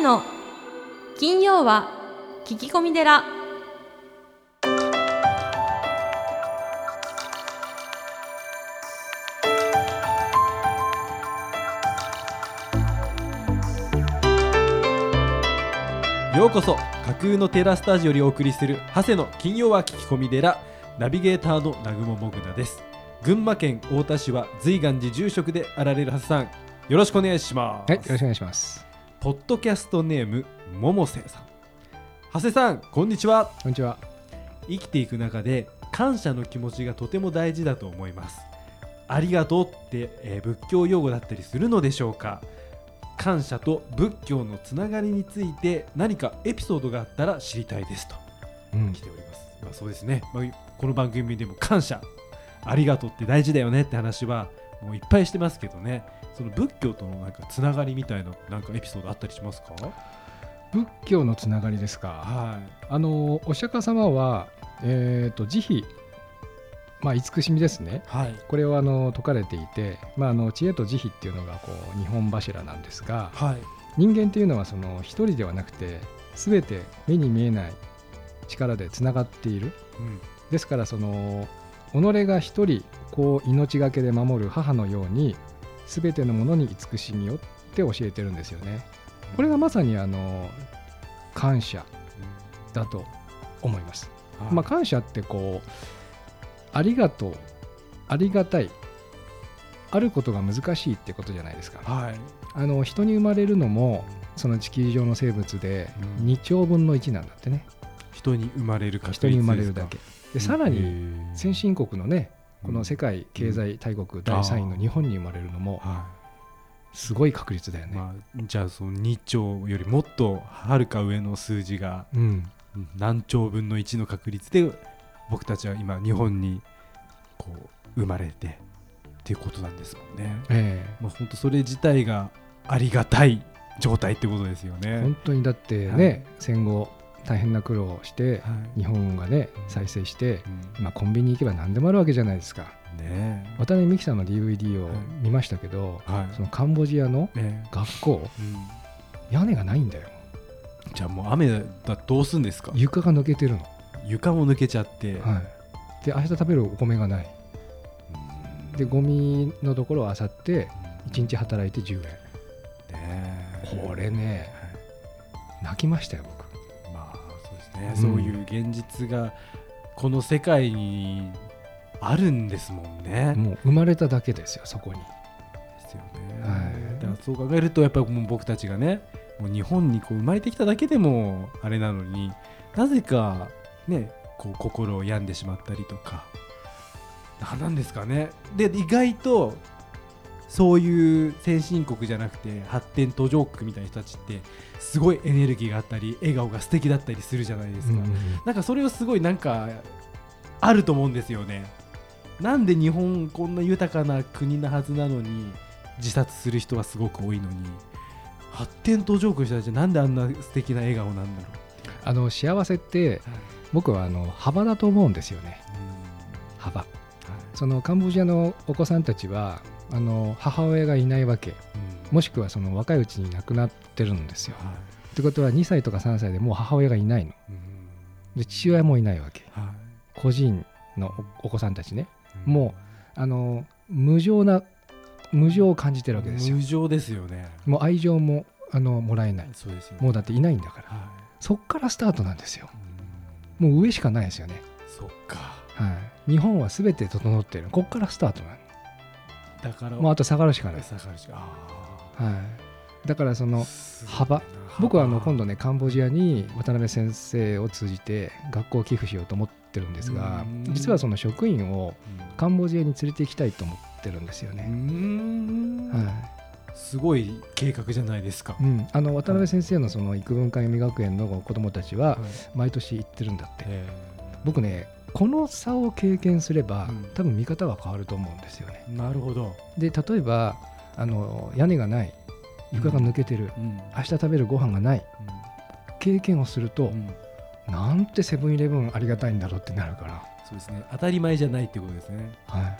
谷の金曜は聞き込み寺。ようこそ架空のテラスタジオにお送りする長谷の金曜は聞き込み寺。ナビゲーターの南雲もぐなです。群馬県太田市は随願寺住職であられる長谷さん。よろしくお願いします。はい、よろしくお願いします。ポッドキャストネーム桃瀬さん。長谷さんこんにちは。こんにちは。生きていく中で感謝の気持ちがとても大事だと思います。ありがとうって、えー仏教用語だったりするのでしょうか。感謝と仏教のつながりについて何かエピソードがあったら知りたいですと。うん。来ております、まあ、そうですね、まあ、この番組でも感謝ありがとうって大事だよねって話はもういっぱいしてますけどねその仏教とのなんかつながりみたいななんかエピソードあったりしますか？仏教のつながりですか？はあのお釈迦様はえっ、と慈悲まあ慈しみですね。いはいこれをあの説かれていて、まああの知恵と慈悲っていうのがこう二本柱なんですが、はい人間っていうのはその一人ではなくてすべて目に見えない力でつながっている。うんですからその己が一人こう命がけで守る母のように全てのものに慈しみをって教えてるんですよね。これがまさにあの感謝だと思います。はいまあ、感謝ってこうありがとうありがたいあることが難しいってことじゃないですか。はいあの人に生まれるのもその地球上の生物でうん2兆分の1なんだってね人に生まれる確率人に生まれるだけ。でさらにに先進国のねこの世界経済大国第3位の日本に生まれるのもはすごい確率だよね。いまあ、じゃあその2兆よりもっとはるか上の数字がうん、何兆分の1の確率で僕たちは今日本にこう生まれてっていうことなんですもんね。えまあ、本当それ自体がありがたい状態ってことですよね。え本当にだってはね、戦後大変な苦労をしてはい。日本がね再生してうん。今コンビニ行けば何でもあるわけじゃないですか。ね渡辺美樹さんの DVD をはい。見ましたけど、そのカンボジアのね学校うん。屋根がないんだよ。じゃあもう雨だどうすんですか？床が抜けてるの、床も抜けちゃって、はい、で明日食べるお米がない。うん。でゴミのところをあさって1日働いて10円。ねえ。これね泣きましたよ僕ね、うんそういう現実がこの世界にあるんですもんね。もう生まれただけですよそこにですよね。はいだからそう考えるとやっぱりもう僕たちがねもう日本にこう生まれてきただけでもあれなのになぜかねこう心を病んでしまったりとか何なんですかね。で意外とそういう先進国じゃなくて発展途上国みたいな人たちってすごいエネルギーがあったり笑顔が素敵だったりするじゃないですか。うんうんうんなんかそれをすごいなんかあると思うんですよね。なんで日本こんな豊かな国なはずなのに自殺する人はすごく多いのに発展途上国の人たちなんであんな素敵な笑顔なんだろあの幸せって僕はあの幅だと思うんですよねう。幅そのカンボジアのお子さんたちはあの母親がいないわけもししくはその若いうちに亡くなってるんですよ。はってことは2歳とか3歳でもう母親がいないの。で父親もいないわけ。は個人のおお子さんたちね。いもうあの無情な無情を感じてるわけですよ無。情ですよね。もう愛情もあのもらえない。ね。もうだっていないんだから。はそっからスタートなんですよ。もう上しかないですよね。そっか。はい、日本は全て整っている。こっからスタートなだからの。もうあと下がるしかない。下がるしかあはい、だからその幅。僕はあの今度ねねカンボジアに渡辺先生を通じて学校を寄付しようと思ってるんですがうん。実はその職員をカンボジアに連れて行きたいと思ってるんですようね。ん。はすごい計画じゃないですか。い。うん、あの渡辺先生のその幾分会未学園の子どもたちははい。毎年行ってるんだって。え僕ねこの差を経験すればうん多分見方は変わると思うんですよね。ーなるほど。で例えばあの屋根がない床が抜けてる、うん明日食べるご飯がない経験をすると、うんなんてセブンイレブンありがたいんだろうってなるから、そうですね。当たり前じゃないってことですね。はい、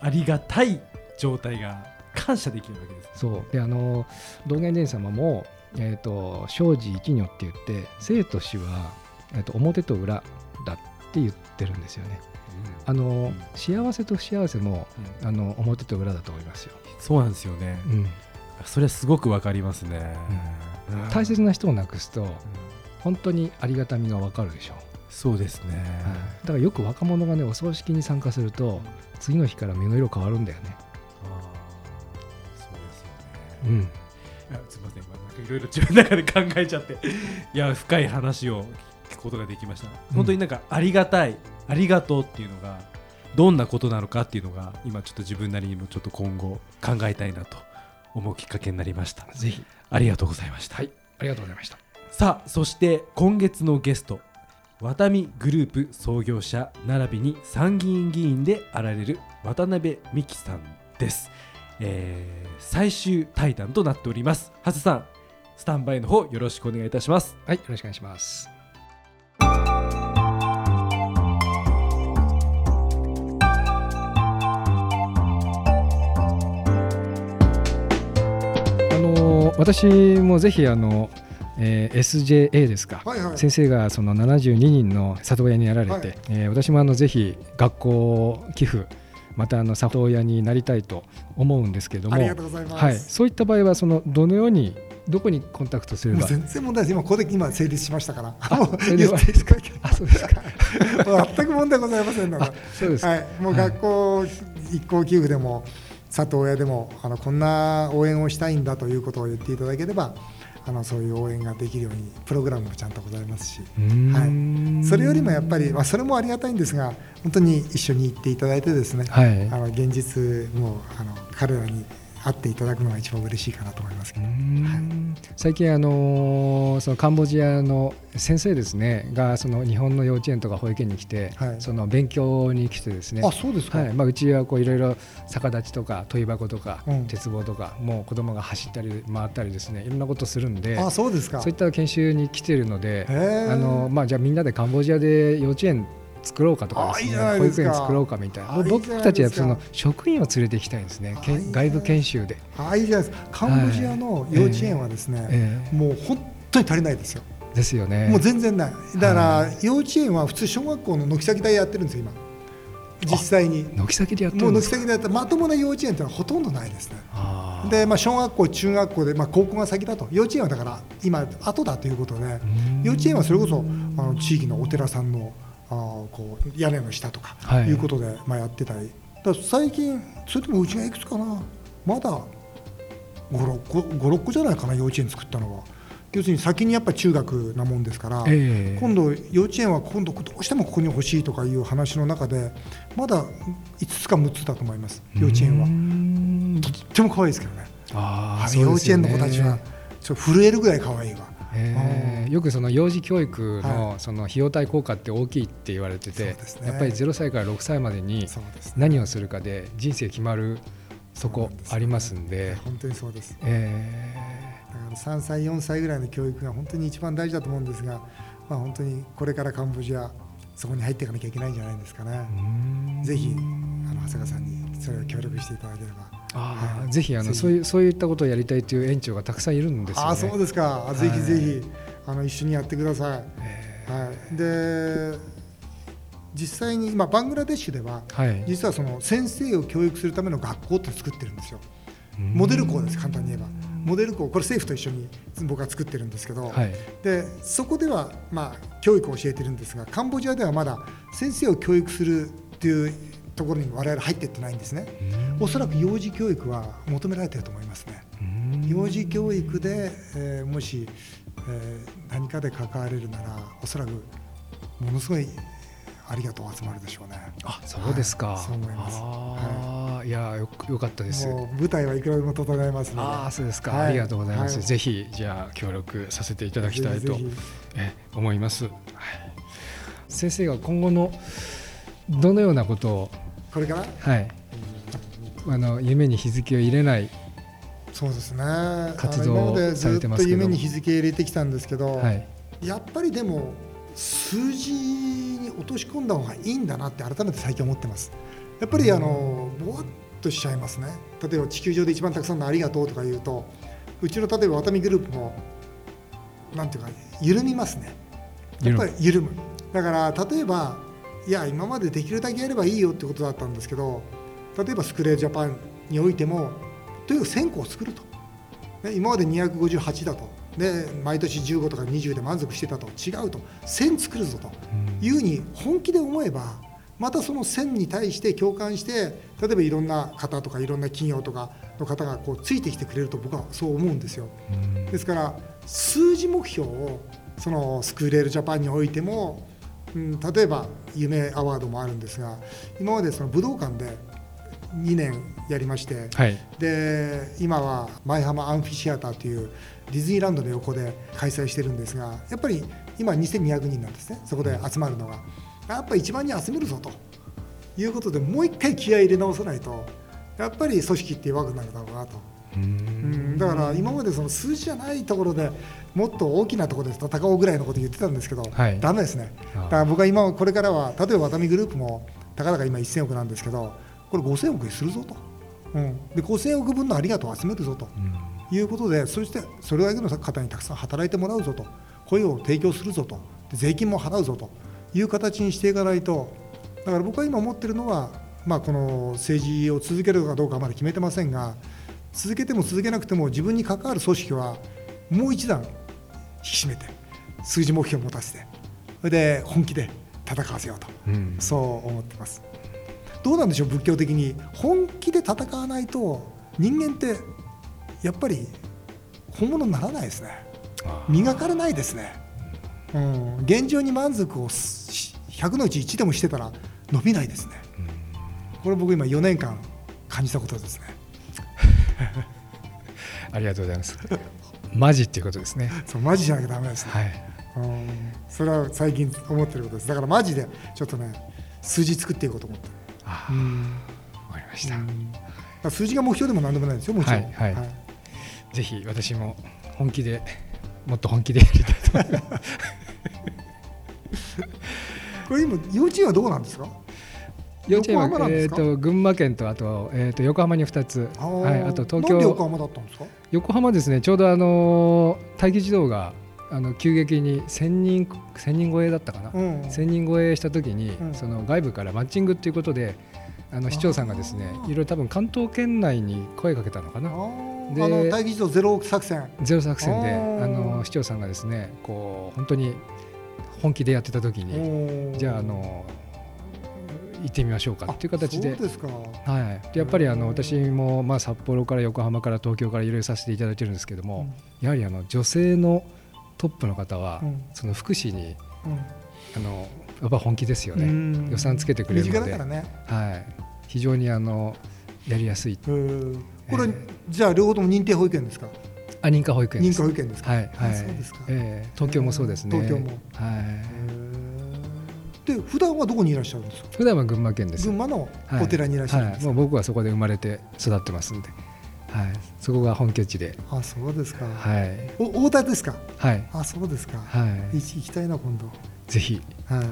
ありがたい状態が感謝できるわけです。そうであの道元伝様もえー、と生児一如って言って生と死は、えー、と表と裏だって言ってるんですよね。あの、ん。幸せと不幸せもうん。あの表と裏だと思いますよ。そうなんですよね。うん。それはすごくわかりますね、うん。大切な人を亡くすと本当にありがたみがわかるでしょう。そうですね、だからよく若者がねお葬式に参加すると次の日から目の色変わるんだよね。あーそうですようん、ねいやすみません、いろいろ自分の中で考えちゃって、いや、深い話をことができました。本当になんかありがたい、ありがとうっていうのが、どんなことなのかっていうのが、今ちょっと自分なりにもちょっと今後考えたいなと思うきっかけになりました。ぜひありがとうございました。はいありがとうございました。さあそして今月のゲストワタミグループ創業者並びに参議院議員であられる渡辺美樹さんです、えー最終対談となっております長谷さんスタンバイの方よろしくお願いいたしますはいよろしくお願いします。私もぜひあの、えー SJA ですか、はいはい。先生がその72人の里親になられて、はいえー私もあのぜひ学校寄付またあの里親になりたいと思うんですけども。はい、そういった場合はそのどのようにどこにコンタクトすれば？全然問題です。今ここで今成立しましたから。全く問題ございませんので。あそうですか、はい。もうはい学校一校寄付でも里親でもあのこんな応援をしたいんだということを言っていただければ。あのそういう応援ができるようにプログラムもちゃんとございますし、うーんそれよりもやっぱり、まあ、それもありがたいんですが本当に一緒に行っていただいてですね、はい。あの現実もあの彼らに会っていただくのが一番嬉しいかなと思いますけど、最近あのーそのカンボジアの先生ですねがその日本の幼稚園とか保育園に来て、はい。その勉強に来てですね。あそうですか、はい。まあ、うちはこういろいろ逆立ちとか問い箱とか、うん。鉄棒とかもう子供が走ったり回ったりですね。いろんなことするんであそうですか。そういった研修に来ているのであの、まあ、じゃあみんなでカンボジアで幼稚園作ろうかとかですね。保育園作ろうかみたいな。僕たちはその職員を連れて行きたいんですね。外部研修で、あいいじゃないですか。カンボジアの幼稚園はですね、えもう本当に足りないですよ、えですよね。もう全然ない。だから、は幼稚園は普通小学校の軒先でやってるんですよ今。実際に。軒先でやってもうん軒先でやってまともな幼稚園ってのはほとんどないですね。で、まあ、小学校中学校で、まあ、高校が先だと。幼稚園はだから今後だということで。幼稚園はそれこそあの地域のお寺さんのあーこう屋根の下とかはい。いうことで、まあ、やってたり。だ最近それでもうちがいくつかな。まだ56個56個じゃないかな幼稚園作ったのは。要するに先にやっぱり中学なもんですから、ええ。今度幼稚園は今度どうしてもここに欲しいとかいう話の中でまだ5つか6つだと思います幼稚園は。とっても可愛いですけどね。あね幼稚園の子たちはちょっと震えるぐらい可愛いわ。えーよくその幼児教育はのその費用対効果って大きいって言われてて、そうですね。やっぱり0歳から6歳までに何をするかで人生決まるそこありますんで、本当にそうです。えだから3歳4歳ぐらいの教育が本当に一番大事だと思うんですが、まあ、本当にこれからカンボジアそこに入っていかなきゃいけないんじゃないですかね。ぜひあの長谷川さんにそれを協力していただければはい。ぜひあのそういうそういったことをやりたいという園長がたくさんいるんですよね。ああそうですか、あぜひぜひあの一緒にやってください、えはい、で実際に今バングラデシュではーはい。実はその先生を教育するための学校って作ってるんですよ。モデル校です簡単に言えば。モデル校これ政府と一緒に僕は作ってるんですけど、はい。でそこでは、まあ、教育を教えてるんですがカンボジアではまだ先生を教育するっていうところに我々入っていってないんですね。おそらく幼児教育は求められてると思いますね。幼児教育で、えーもし、えー何かで関われるならおそらくものすごいありがとう集まるでしょうね。あそうですか。はいそう思います。い、やよよかったです。舞台はいくらでも整えますので。ああそうですか、はい。ありがとうございます、はい。ぜひじゃあ協力させていただきたいとえ思います、はい。先生が今後のどのようなことをこれから？はい。あの夢に日付を入れないそうですね。活動今までされずってますけどと夢に日付入れてきたんですけど、はい。やっぱりでも数字に落とし込んだ方がいいんだなって改めて最近思ってます。やっぱりあのぼわっとしちゃいますね。例えば地球上で一番たくさんのありがとうとか言うとうちの例えばワタミグループもなんていうか緩みますね。やっぱり緩む。だから例えばいや今までできるだけやればいいよってことだったんですけど例えばスクレージャパンにおいてもとにかく1000個を作ると、ね、今まで258だと。で毎年15とか20で満足してたと。違うと。1000作るぞと。いうふうに本気で思えばまたその1000に対して共感して例えばいろんな方とかいろんな企業とかの方がこうついてきてくれると僕はそう思うんですよ。ですから数字目標をそのスクーレールジャパンにおいても、うん、例えば夢アワードもあるんですが今までその武道館で2年やりまして、はい、で今は舞浜アンフィシアターというディズニーランドの横で開催してるんですがやっぱり今2200人なんですねそこで集まるのが。やっぱり一番に集めるぞということでもう一回気合い入れ直さないとやっぱり組織って弱くなるだろうなと。うん。だから今までその数字じゃないところでもっと大きなところで戦おうぐらいのこと言ってたんですけど、はい、だめですね。だから僕は今これからは例えばワタミグループもたかだか今1000億なんですけどこれ5000億にするぞと、うん、で5000億分のありがとうを集めるぞと。いうことでそしてそれだけの方にたくさん働いてもらうぞと。声を提供するぞと。税金も払うぞと。いう形にしていかないと。だから僕は今思ってるのは、まあ、この政治を続けるかどうかはまだ決めてませんが続けても続けなくても自分に関わる組織はもう一段引き締めて数字目標を持たせてそれで本気で戦わせようと、うん、そう思ってます。どうなんでしょう仏教的に。本気で戦わないと人間ってやっぱり本物にならないですね。磨かれないですね、うん、現状に満足を100のうち1でもしてたら伸びないですね、これ僕今4年間感じたことですね ありがとうございます。マジっていうことですね。そうマジじゃなきゃダメですね、はい、うん。それは最近思ってることです。だからマジでちょっとね数字作っていこうと思って。ああわかりました。数字が目標でも何でもないですよもちろん、はいはい。はい、ぜひ私も本気でもっと本気でやりたいと思います。これ今幼稚園はどうなんですか？幼稚園は、えーと、群馬県とあと,、えーと、横浜に2つ。はい、あと東京。横浜だったんですか？横浜ですねちょうどあの待機児童があの急激に1000人千人超えだったかな、うん、1000人超えした時に、うん、その外部からマッチングっていうことであの市長さんがですねいろいろ多分関東圏内に声かけたのかな？であの待機児童ゼロ作戦。ゼロ作戦であの市長さんがですねこう本当に本気でやってた時にじゃああの行ってみましょうかっていう形で。はい、でやっぱりあの私もまあ札幌から横浜から東京からいろいろさせていただいてるんですけども、うん、やはりあの女性のトップの方は、うん、その福祉に、うん、あのやっぱ本気ですよね。予算つけてくれるので、ね、はい、非常にあのやりやすい。これ、えー、じゃあ両方とも認定保育園ですか？あ認可保育園認可保育園ですか？はいはい。そうですか。ええー、東京もそうですね。東京も。はい。で普段はどこにいらっしゃるんですか？普段は群馬県です。群馬のお寺にいらっしゃるんです、はいはい、もう僕はそこで生まれて育ってますんで。はい、そこが本拠地で。あ、そうですか。はい。お、太田ですか？はい。あ、そうですか。はい。行きたいな、今度。ぜひ。はい。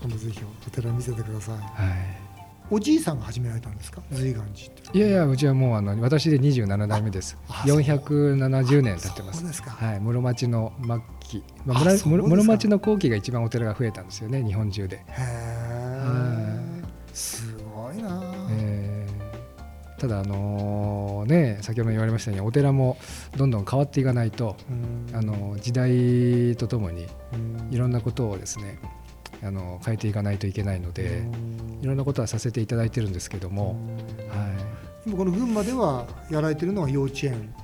今度ぜひお寺見せてください。はい。おじいさんが始められたんですか？随岩寺っていやいやうちはもうあの私で27代目です。470年経ってます。そうですか、はい、室町の末期、まあ、室室町の後期が一番お寺が増えたんですよね日本中で。へえすごいな、えー、ただあのね先ほど言われましたようにお寺もどんどん変わっていかないとあの時代とともにいろんなことをですねあの変えていかないといけないのでいろんなことはさせていただいてるんですけども、はい、今この群馬ではやられてるのは幼稚園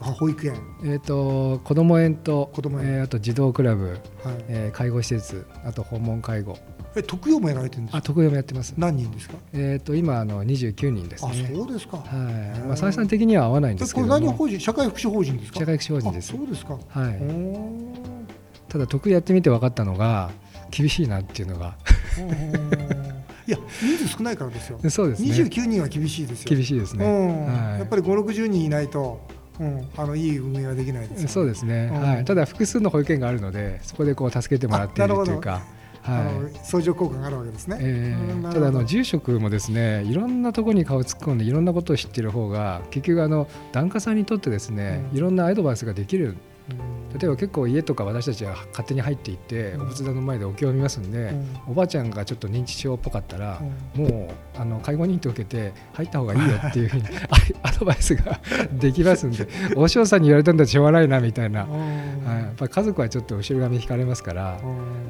保育園、えーと、子ども園と子供園、えー、あと児童クラブ、はい。えー、介護施設あと訪問介護。え特養もやられてるんですか？あ特養もやってます。何人ですか？えっ、ー、と今あの29人ですね。あそうですか。はい。まあ採算的には合わないんですけどこれ何法人？社会福祉法人ですか？社会福祉法人です。そうですか。はい。ただ特やってみて分かったのが厳しいなっていうのがいや人数少ないからですよ。そうですね。29人は厳しいですよ。厳しいですね。はい、やっぱり5、60人いないと。うん、あのいい運営はできないです、ね、そうですね、うん、はい、ただ複数の保育園があるのでそこでこう助けてもらっているというか。はい、相乗効果があるわけですね。えー、ただあの住職もですねいろんなところに顔突っ込んでいろんなことを知っている方が結局あの檀家さんにとってですね、うん、いろんなアドバイスができる例えば結構家とか私たちは勝手に入っていって、うん。お仏壇の前でお経を見ますんで、うん。おばあちゃんがちょっと認知症っぽかったら、うん。もうあの介護認定を受けて入った方がいいよっていうふうにあ アドバイスが できますんでお嬢さんに言われたんだしょうがないなみたいな、はい、やっぱり家族はちょっと後ろ髪引かれますから、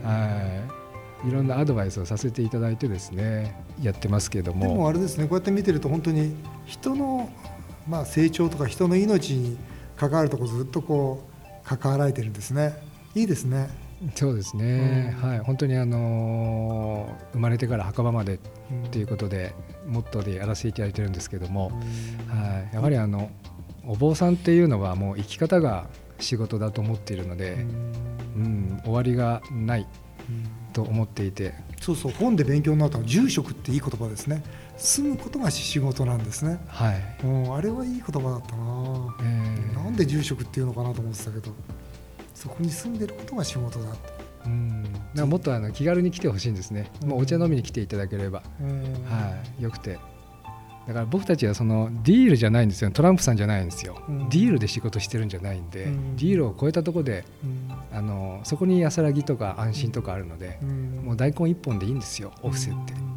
はい、いろんなアドバイスをさせていただいてですねやってますけどでももあれですねこうやって見てると本当に人の、まあ、成長とか人の命に関わるところずっとこう関わられてるんですね。いいですね。そうですね、うん。はい、本当にあのー生まれてから墓場までっていうことでモットーでやらせていただいてるんですけども、はい、やはりあのお坊さんっていうのはもう生き方が仕事だと思っているので、うん、終わりがないと思っていて。そうそう。本で勉強になったのは住職っていい言葉ですね住むことが仕事なんですね。はい、うんあれはいい言葉だったな、えー。なんで住職っていうのかなと思ってたけどそこに住んでることが仕事だって、うん、もっとあの気軽に来てほしいんですね、もうお茶飲みに来ていただければ、はい、よくて。だから僕たちはそのディールじゃないんですよ。トランプさんじゃないんですよ、うん。ディールで仕事してるんじゃないんで、うん。ディールを超えたところでうん。あのそこに安らぎとか安心とかあるので、うん。もう大根一本でいいんですよお布施って、うん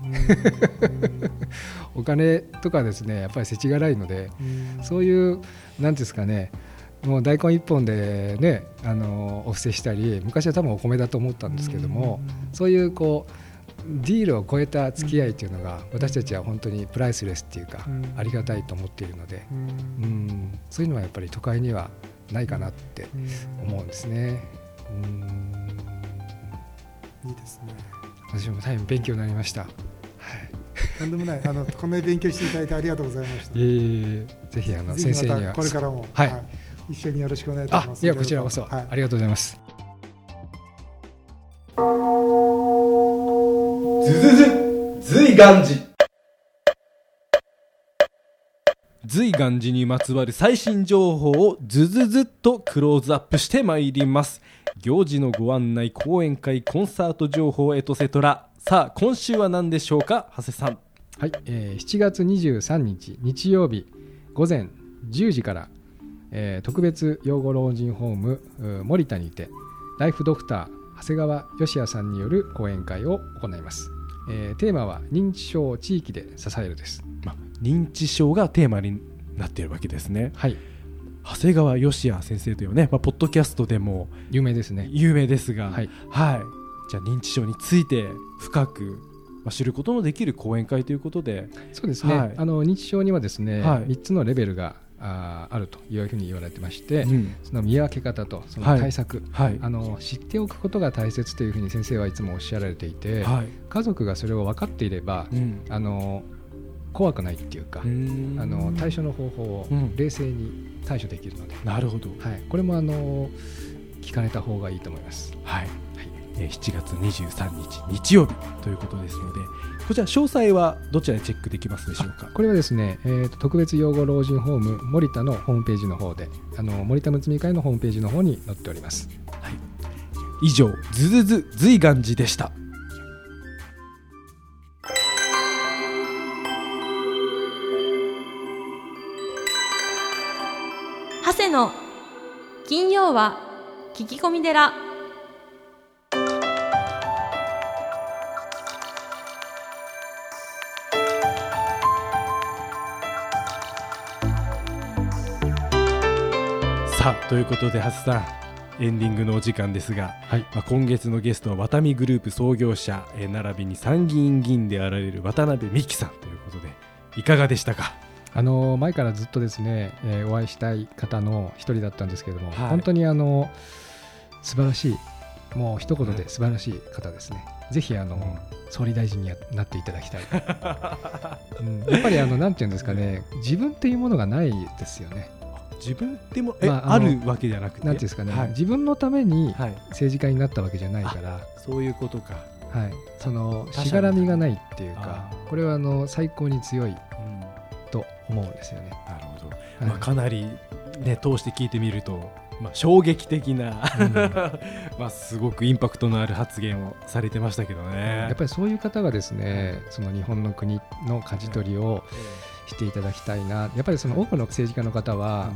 お金とかですねやっぱり世知辛いのでうん。そういうなんですかねもう大根一本でねあのお布施したり昔は多分お米だと思ったんですけども、そういうこうディールを超えた付き合いっていうのが私たちは本当にプライスレスっていうか、うん。ありがたいと思っているので、うん。うん、そういうのはやっぱり都会にはないかなって思うんですね。うん。いいですね。私も大変勉強になりました。はいとんでもない。あのこんなに勉強していただいてありがとうございました。いえいえぜひあの先生にはこれからも、はい。一緒によろしくお願いいたしあます。いやこちらこそ、はい。ありがとうございます。ずずず随願寺随願寺にまつわる最新情報をズズズっとクローズアップしてまいります。行事のご案内講演会コンサート情報エトセトラさあ今週は何でしょうか？長谷さんはい、えー7月23日日曜日午前10時から、えー特別養護老人ホームう森田にてライフドクター長谷川義也さんによる講演会を行います、えーテーマは認知症を地域で支えるです。まあ認知症がテーマになっているわけですね。はい。長谷川義也先生というね、まあ、ポッドキャストでも有名ですね。有名ですが、はい。はい、じゃあ認知症について深く、まあ、知ることのできる講演会ということで、そうですね、はい。あの認知症にはですね、はい。3つのレベルがあーあるというふうに言われてまして、うん。その見分け方とそのはい。対策、はい。あの知っておくことが大切というふうに先生はいつもおっしゃられていて、はい。家族がそれを分かっていれば、うん。あの怖くないっていうか、あの対処の方法をうん。冷静に対処できるので、なるほど、はい、これもあの聞かれた方がいいと思います。はい。えー7月23日日曜日ということですのでこちら詳細はどちらでチェックできますでしょうか？これはですね、えーと特別養護老人ホーム森田のホームページの方であの森田むつみ会のホームページの方に載っております。以上ズズズ随願寺でした。長谷の金曜は聞き込み寺さあということで長谷さんエンディングのお時間ですが、はい。まあ、今月のゲストはワタミグループ創業者、えー並びに参議院議員であられる渡辺美樹さんということでいかがでしたか？あの前からずっとですね、えーお会いしたい方の一人だったんですけれども、はい。本当にあの素晴らしいもう一言で素晴らしい方ですね。ぜひあの、総理大臣になっていただきたい、うん。やっぱりあのなんていうんですかね自分っていうものがないですよね。自分でもえ、まああるわけじゃなくて？なんですかね、はい。自分のためにはい、政治家になったわけじゃないから、そういうことか、はい、そのしがらみがないっていうかこれはあの最高に強いうん、と思うんですよね。なるほど、はい。まあ、かなり、ね、通して聞いてみると、まあ、衝撃的な、まあ、すごくインパクトのある発言をされてましたけどね。やっぱりそういう方がですねその日本の国の舵取りをしていただきたいな。やっぱりその多くの政治家の方は、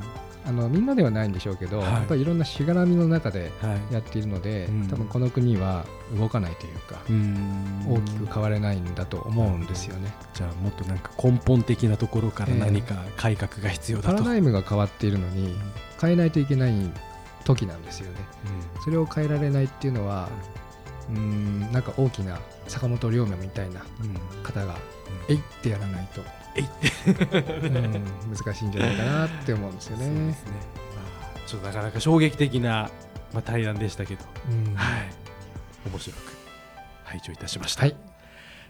あのみんなではないんでしょうけど、はい。やっぱりいろんなしがらみの中ではい。やっているので、うん。多分この国は動かないというか、うん。大きく変われないんだと思うんですよね。じゃあもっとなんか根本的なところから何か改革が必要だと、パラダイムが変わっているのに変えないといけない時なんですよね。うん。それを変えられないっていうのは、うーん、なんか大きな坂本龍馬みたいなうん。方が、えいってやらないと、えいうん難しいんじゃないかなって思うんですよね。そうです。ね、まあ、ちょっとなかなか衝撃的な、まあ、対談でしたけど、うん。はい、面白く拝聴いたしました、はい、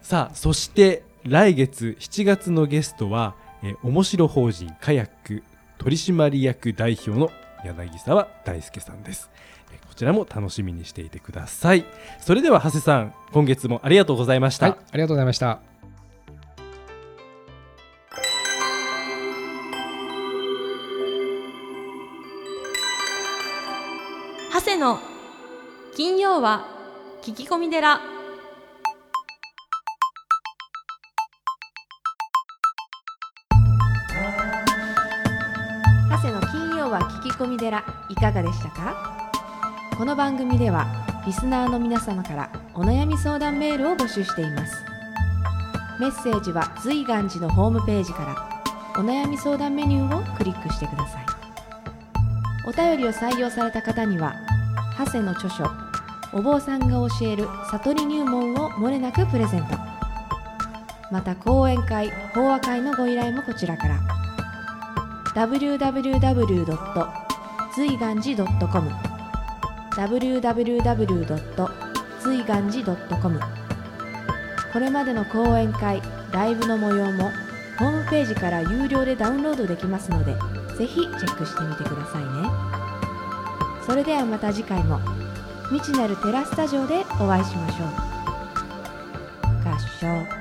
さあそして来月7月のゲストは、えー、面白法人カヤック取締役代表の柳沢大輔さんです。えーこちらも楽しみにしていてください。それでは長谷さん今月もありがとうございました、はい、ありがとうございました。長谷の金曜は聞き込み寺。長谷の金曜は聞き込み寺。いかがでしたか？この番組ではリスナーの皆様からお悩み相談メールを募集しています。メッセージは随願寺のホームページからお悩み相談メニューをクリックしてください。お便りを採用された方には長谷の著書お坊さんが教える悟り入門をもれなくプレゼント。また講演会法話会のご依頼もこちらから。www. 随願寺 .com www. 随願寺 .com これまでの講演会ライブの模様もホームページから有料でダウンロードできますのでぜひチェックしてみてくださいね。それではまた次回も未知なるテラスタジオでお会いしましょう。合唱。